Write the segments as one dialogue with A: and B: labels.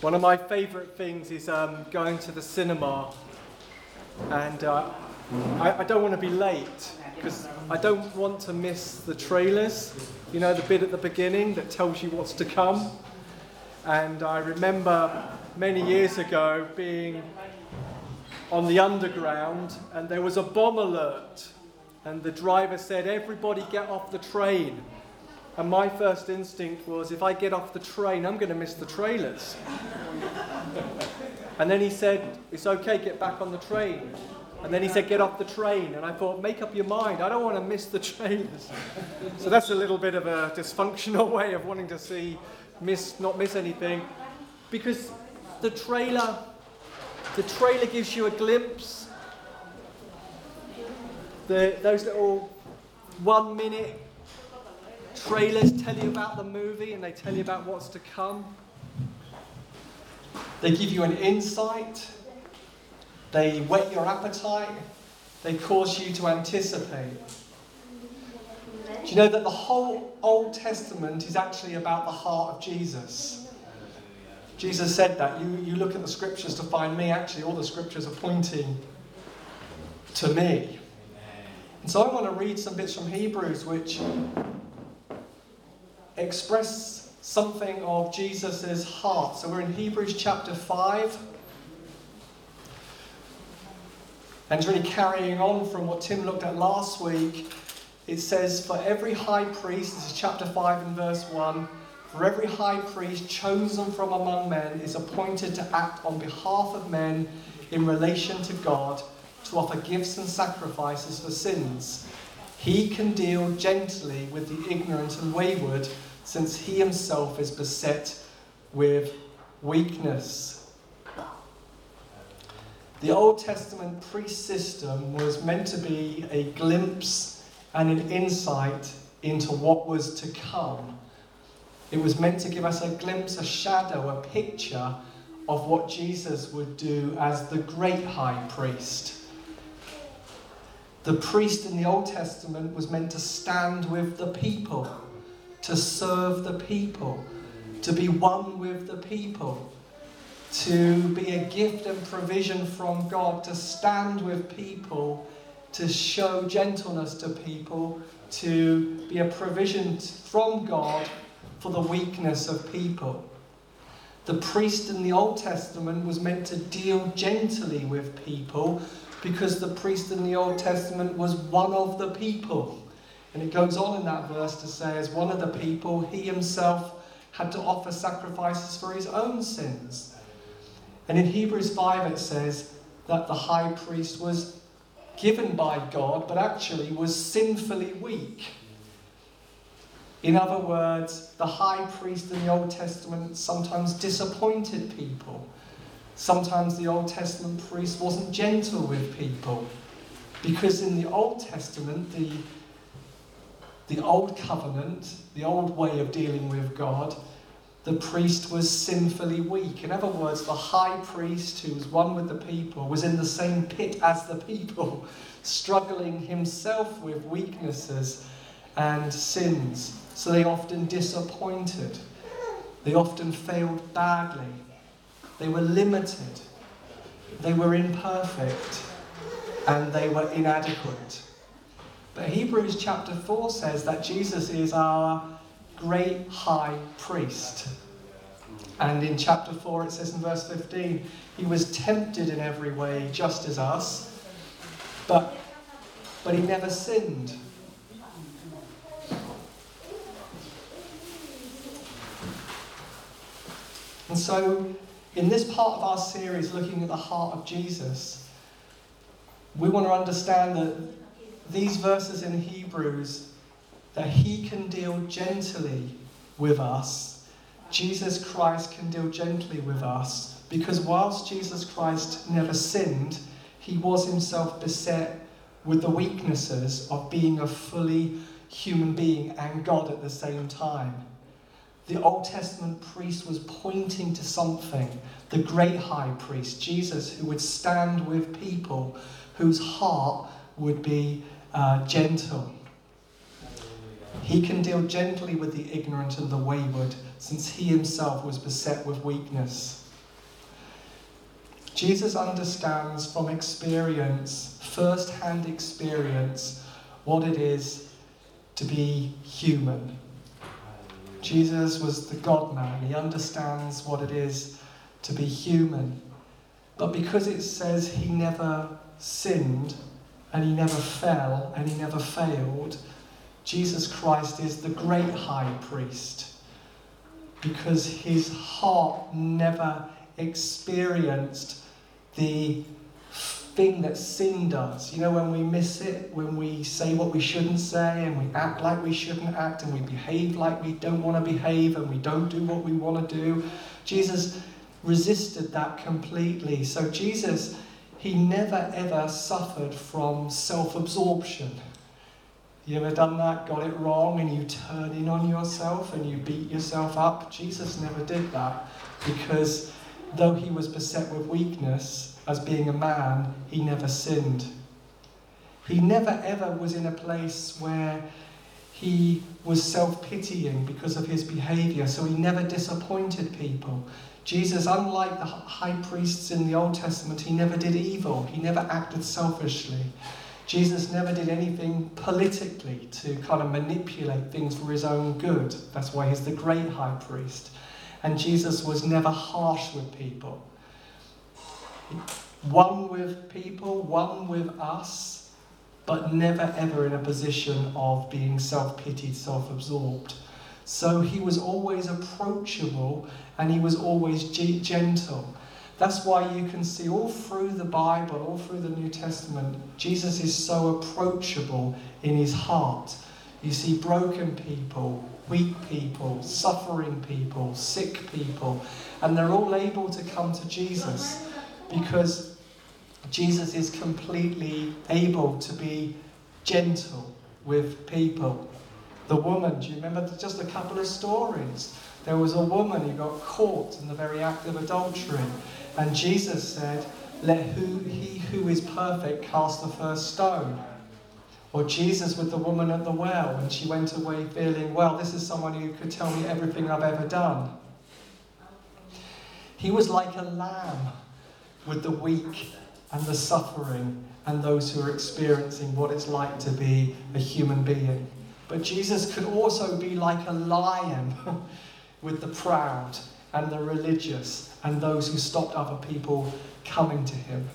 A: One of my favourite things is um, going to the cinema, and uh, I, I don't want to be late because I don't want to miss the trailers. You know, the bit at the beginning that tells you what's to come. And I remember many years ago being on the underground, and there was a bomb alert, and the driver said, "Everybody get off the train." And my first instinct was if I get off the train, I'm going to miss the trailers. and then he said, It's okay, get back on the train. And then he said, Get off the train. And I thought, Make up your mind, I don't want to miss the trailers. so that's a little bit of a dysfunctional way of wanting to see, miss, not miss anything. Because the trailer, the trailer gives you a glimpse. The, those little one minute Trailers tell you about the movie and they tell you about what's to come. They give you an insight. They whet your appetite. They cause you to anticipate. Do you know that the whole Old Testament is actually about the heart of Jesus? Jesus said that. You, you look at the scriptures to find me, actually, all the scriptures are pointing to me. And so I want to read some bits from Hebrews which express something of Jesus' heart. So we're in Hebrews chapter 5. And it's really carrying on from what Tim looked at last week. It says, For every high priest, this is chapter 5 and verse 1, for every high priest chosen from among men is appointed to act on behalf of men in relation to God, to offer gifts and sacrifices for sins. He can deal gently with the ignorant and wayward since he himself is beset with weakness. The Old Testament priest system was meant to be a glimpse and an insight into what was to come. It was meant to give us a glimpse, a shadow, a picture of what Jesus would do as the great high priest. The priest in the Old Testament was meant to stand with the people to serve the people, to be one with the people, to be a gift and provision from God, to stand with people, to show gentleness to people, to be a provision from God for the weakness of people. The priest in the Old Testament was meant to deal gently with people because the priest in the Old Testament was one of the people. And it goes on in that verse to say, as one of the people, he himself had to offer sacrifices for his own sins. And in Hebrews 5, it says that the high priest was given by God, but actually was sinfully weak. In other words, the high priest in the Old Testament sometimes disappointed people. Sometimes the Old Testament priest wasn't gentle with people. Because in the Old Testament, the the old covenant, the old way of dealing with God, the priest was sinfully weak. In other words, the high priest, who was one with the people, was in the same pit as the people, struggling himself with weaknesses and sins. So they often disappointed. They often failed badly. They were limited. They were imperfect. And they were inadequate. But Hebrews chapter 4 says that Jesus is our great high priest. And in chapter 4, it says in verse 15, he was tempted in every way, just as us, but, but he never sinned. And so, in this part of our series, looking at the heart of Jesus, we want to understand that these verses in Hebrews that he can deal gently with us. Jesus Christ can deal gently with us because whilst Jesus Christ never sinned, he was himself beset with the weaknesses of being a fully human being and God at the same time. The Old Testament priest was pointing to something, the great high priest, Jesus, who would stand with people whose heart would be uh, gentle. He can deal gently with the ignorant and the wayward, since he himself was beset with weakness. Jesus understands from experience, first hand experience, what it is to be human. Jesus was the God man. He understands what it is to be human. But because it says he never sinned and he never fell and he never failed, Jesus Christ is the great high priest because his heart never experienced the thing that sin does. You know, when we miss it, when we say what we shouldn't say, and we act like we shouldn't act, and we behave like we don't want to behave, and we don't do what we want to do. Jesus resisted that completely. So, Jesus, he never ever suffered from self absorption. You ever done that, got it wrong, and you turn in on yourself and you beat yourself up? Jesus never did that because though he was beset with weakness, as being a man, he never sinned. He never ever was in a place where he was self pitying because of his behavior, so he never disappointed people. Jesus, unlike the high priests in the Old Testament, he never did evil, he never acted selfishly. Jesus never did anything politically to kind of manipulate things for his own good. That's why he's the great high priest. And Jesus was never harsh with people one with people, one with us, but never ever in a position of being self pitied, self absorbed. So he was always approachable and he was always gentle. That's why you can see all through the Bible, all through the New Testament, Jesus is so approachable in his heart. You see broken people, weak people, suffering people, sick people, and they're all able to come to Jesus because Jesus is completely able to be gentle with people. The woman, do you remember just a couple of stories? There was a woman who got caught in the very act of adultery, and Jesus said, Let who, he who is perfect cast the first stone. Or Jesus with the woman at the well, and she went away feeling, Well, this is someone who could tell me everything I've ever done. He was like a lamb with the weak and the suffering and those who are experiencing what it's like to be a human being. But Jesus could also be like a lion with the proud and the religious and those who stopped other people coming to him.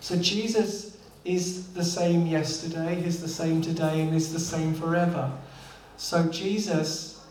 A: So Jesus is the same yesterday, he's the same today, and is the same forever. So Jesus,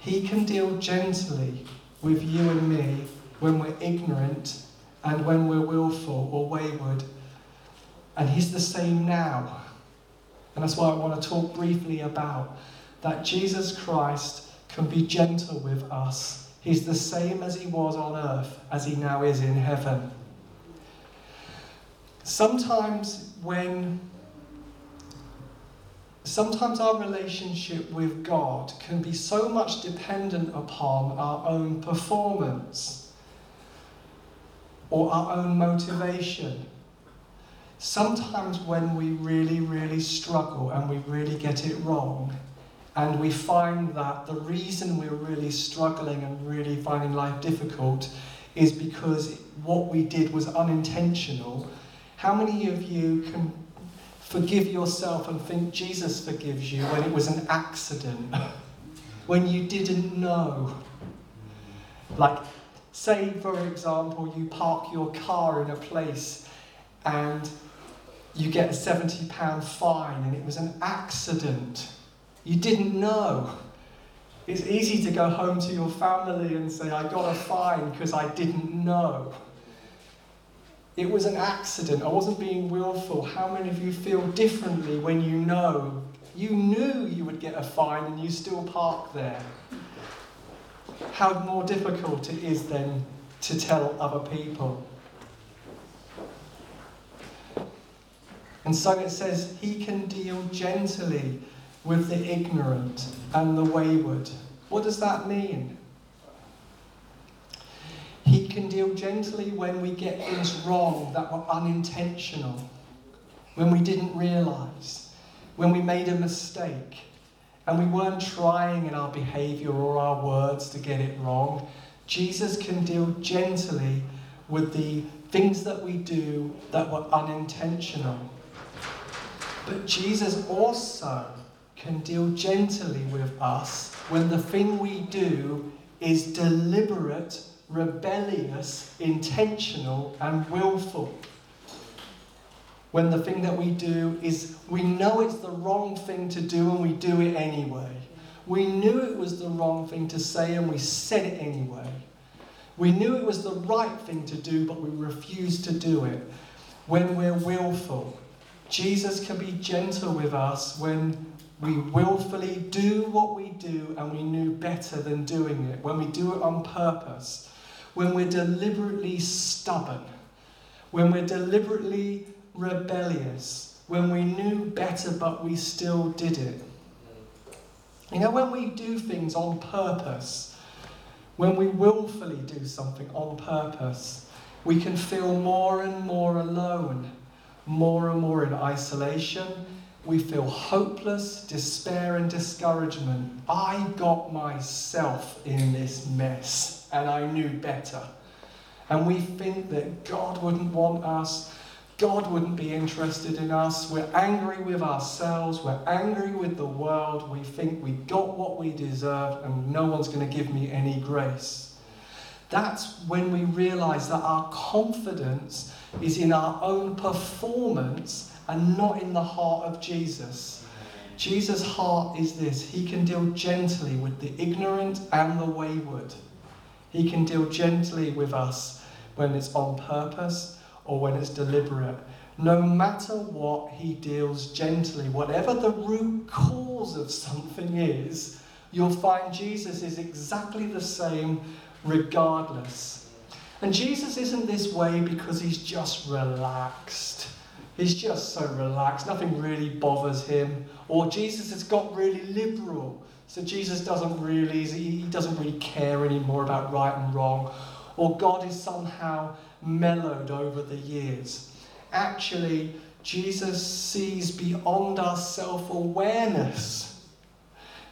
A: he can deal gently with you and me when we're ignorant and when we're willful or wayward. And He's the same now. And that's why I want to talk briefly about that Jesus Christ can be gentle with us. He's the same as He was on earth as He now is in heaven. Sometimes when sometimes our relationship with God can be so much dependent upon our own performance or our own motivation. Sometimes, when we really, really struggle and we really get it wrong, and we find that the reason we're really struggling and really finding life difficult is because what we did was unintentional. How many of you can forgive yourself and think Jesus forgives you when it was an accident? when you didn't know? Like, Say, for example, you park your car in a place and you get a £70 fine and it was an accident. You didn't know. It's easy to go home to your family and say, I got a fine because I didn't know. It was an accident. I wasn't being willful. How many of you feel differently when you know? You knew you would get a fine and you still park there how more difficult it is then to tell other people. And so it says, He can deal gently with the ignorant and the wayward. What does that mean? He can deal gently when we get things wrong that were unintentional, when we didn't realize, when we made a mistake and we weren't trying in our behavior or our words to get it wrong. Jesus can deal gently with the things that we do that were unintentional. But Jesus also can deal gently with us when the thing we do is deliberate, rebellious, intentional, and willful. When the thing that we do is we know it's the wrong thing to do and we do it anyway. We knew it was the wrong thing to say and we said it anyway. We knew it was the right thing to do, but we refused to do it. When we're willful, Jesus can be gentle with us when we willfully do what we do and we knew better than doing it, when we do it on purpose, when we're deliberately stubborn, when we're deliberately rebellious, when we knew better but we still did it. You know, when we do things on purpose, when we willfully do something on purpose, we can feel more and more alone, more and more in isolation. We feel hopeless, despair, and discouragement. I got myself in this mess and I knew better. And we think that God wouldn't want us God wouldn't be interested in us. We're angry with ourselves. We're angry with the world. We think we got what we deserved and no one's going to give me any grace. That's when we realize that our confidence is in our own performance and not in the heart of Jesus. Jesus' heart is this He can deal gently with the ignorant and the wayward. He can deal gently with us when it's on purpose or when it's deliberate. No matter what, he deals gently. Whatever the root cause of something is, you'll find Jesus is exactly the same regardless. And Jesus isn't this way because he's just relaxed. He's just so relaxed, nothing really bothers him. Or Jesus has got really liberal. So Jesus doesn't really he doesn't really care anymore about right and wrong. Or God is somehow mellowed over the years. Actually, Jesus sees beyond our self awareness.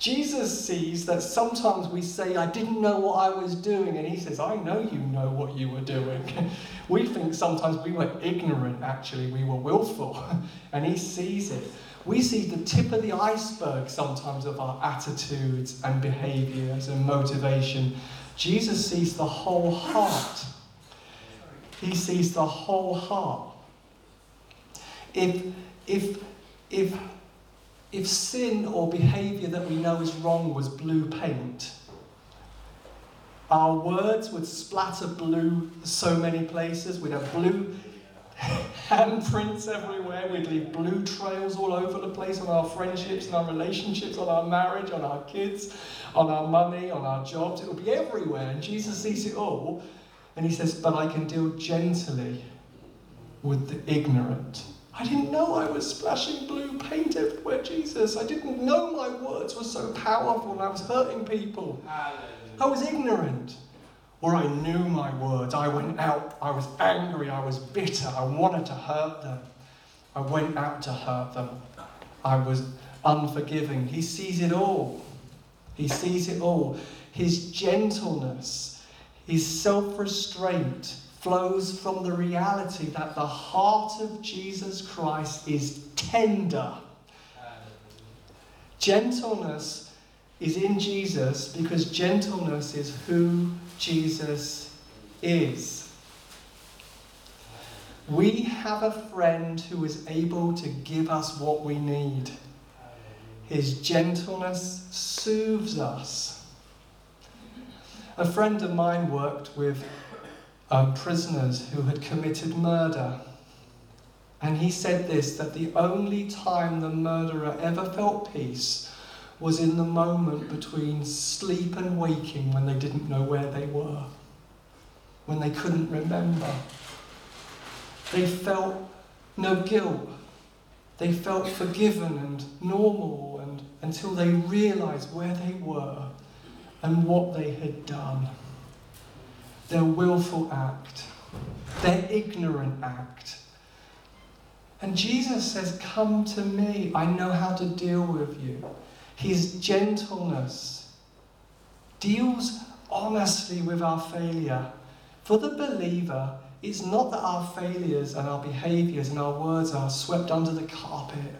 A: Jesus sees that sometimes we say, I didn't know what I was doing, and he says, I know you know what you were doing. we think sometimes we were ignorant, actually, we were willful, and he sees it. We see the tip of the iceberg sometimes of our attitudes and behaviors and motivation. Jesus sees the whole heart. He sees the whole heart. If, if, if, if sin or behavior that we know is wrong was blue paint, our words would splatter blue so many places. We'd have blue handprints everywhere. We'd leave blue trails all over the place on our friendships and our relationships, on our marriage, on our kids, on our money, on our jobs. It would be everywhere. And Jesus sees it all. And he says, But I can deal gently with the ignorant. I didn't know I was splashing blue paint everywhere, Jesus. I didn't know my words were so powerful and I was hurting people. Hallelujah. I was ignorant. Or I knew my words. I went out, I was angry, I was bitter, I wanted to hurt them. I went out to hurt them. I was unforgiving. He sees it all. He sees it all. His gentleness his self restraint flows from the reality that the heart of Jesus Christ is tender. Gentleness is in Jesus because gentleness is who Jesus is. We have a friend who is able to give us what we need. His gentleness soothes us. A friend of mine worked with prisoners who had committed murder. And he said this that the only time the murderer ever felt peace was in the moment between sleep and waking when they didn't know where they were, when they couldn't remember. They felt no guilt. They felt forgiven and normal and, until they realized where they were and what they had done. Their willful act, their ignorant act. And Jesus says, Come to me. I know how to deal with you. His gentleness deals honestly with our failure, For the believer, it's not that our failures and our behaviors and our words are swept under the carpet.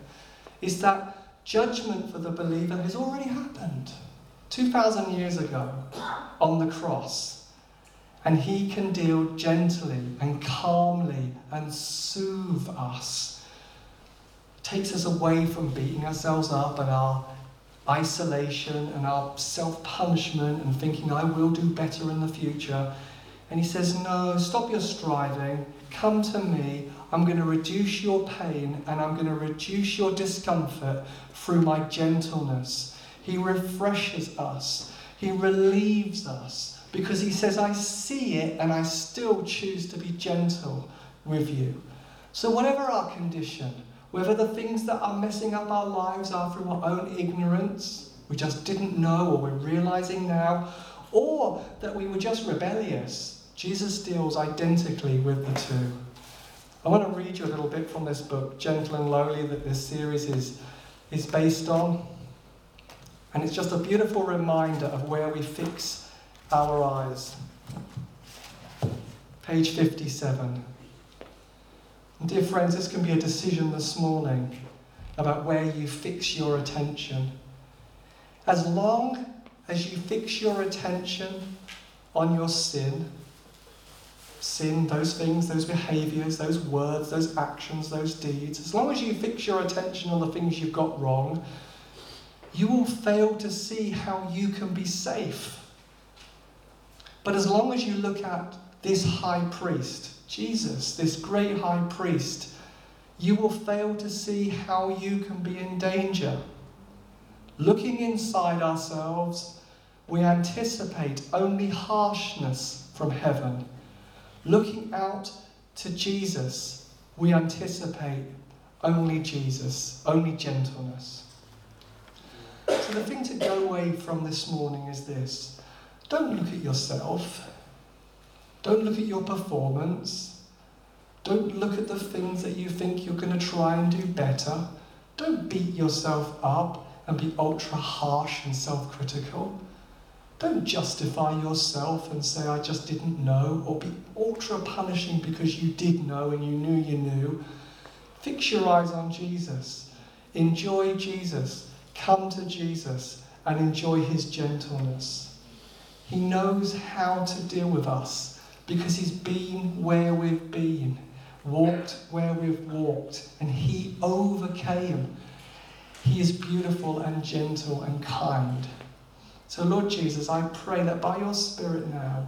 A: It's that judgment for the believer has already happened 2,000 years ago on the cross. And he can deal gently and calmly and soothe us. Takes us away from beating ourselves up and our isolation and our self punishment and thinking, I will do better in the future. And he says, No, stop your striving. Come to me. I'm going to reduce your pain and I'm going to reduce your discomfort through my gentleness. He refreshes us, He relieves us because He says, I see it and I still choose to be gentle with you. So, whatever our condition, whether the things that are messing up our lives are from our own ignorance, we just didn't know or we're realizing now, or that we were just rebellious, Jesus deals identically with the two. I want to read you a little bit from this book, Gentle and Lowly, that this series is, is based on. And it's just a beautiful reminder of where we fix our eyes. Page 57. And dear friends, this can be a decision this morning about where you fix your attention. As long as you fix your attention on your sin, sin, those things, those behaviors, those words, those actions, those deeds, as long as you fix your attention on the things you've got wrong, you will fail to see how you can be safe. But as long as you look at this high priest, Jesus, this great high priest, you will fail to see how you can be in danger. Looking inside ourselves, we anticipate only harshness from heaven. Looking out to Jesus, we anticipate only Jesus, only gentleness. So, the thing to go away from this morning is this don't look at yourself. Don't look at your performance. Don't look at the things that you think you're going to try and do better. Don't beat yourself up and be ultra harsh and self critical. Don't justify yourself and say, I just didn't know, or be ultra punishing because you did know and you knew you knew. Fix your eyes on Jesus. Enjoy Jesus. Come to Jesus and enjoy his gentleness. He knows how to deal with us because he's been where we've been, walked where we've walked, and he overcame. He is beautiful and gentle and kind. So, Lord Jesus, I pray that by your Spirit now,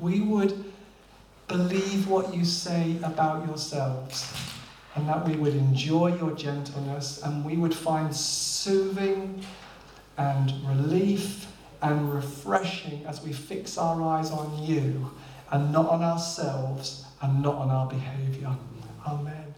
A: we would believe what you say about yourselves, and that we would enjoy your gentleness, and we would find soothing and relief and refreshing as we fix our eyes on you and not on ourselves and not on our behaviour. Amen.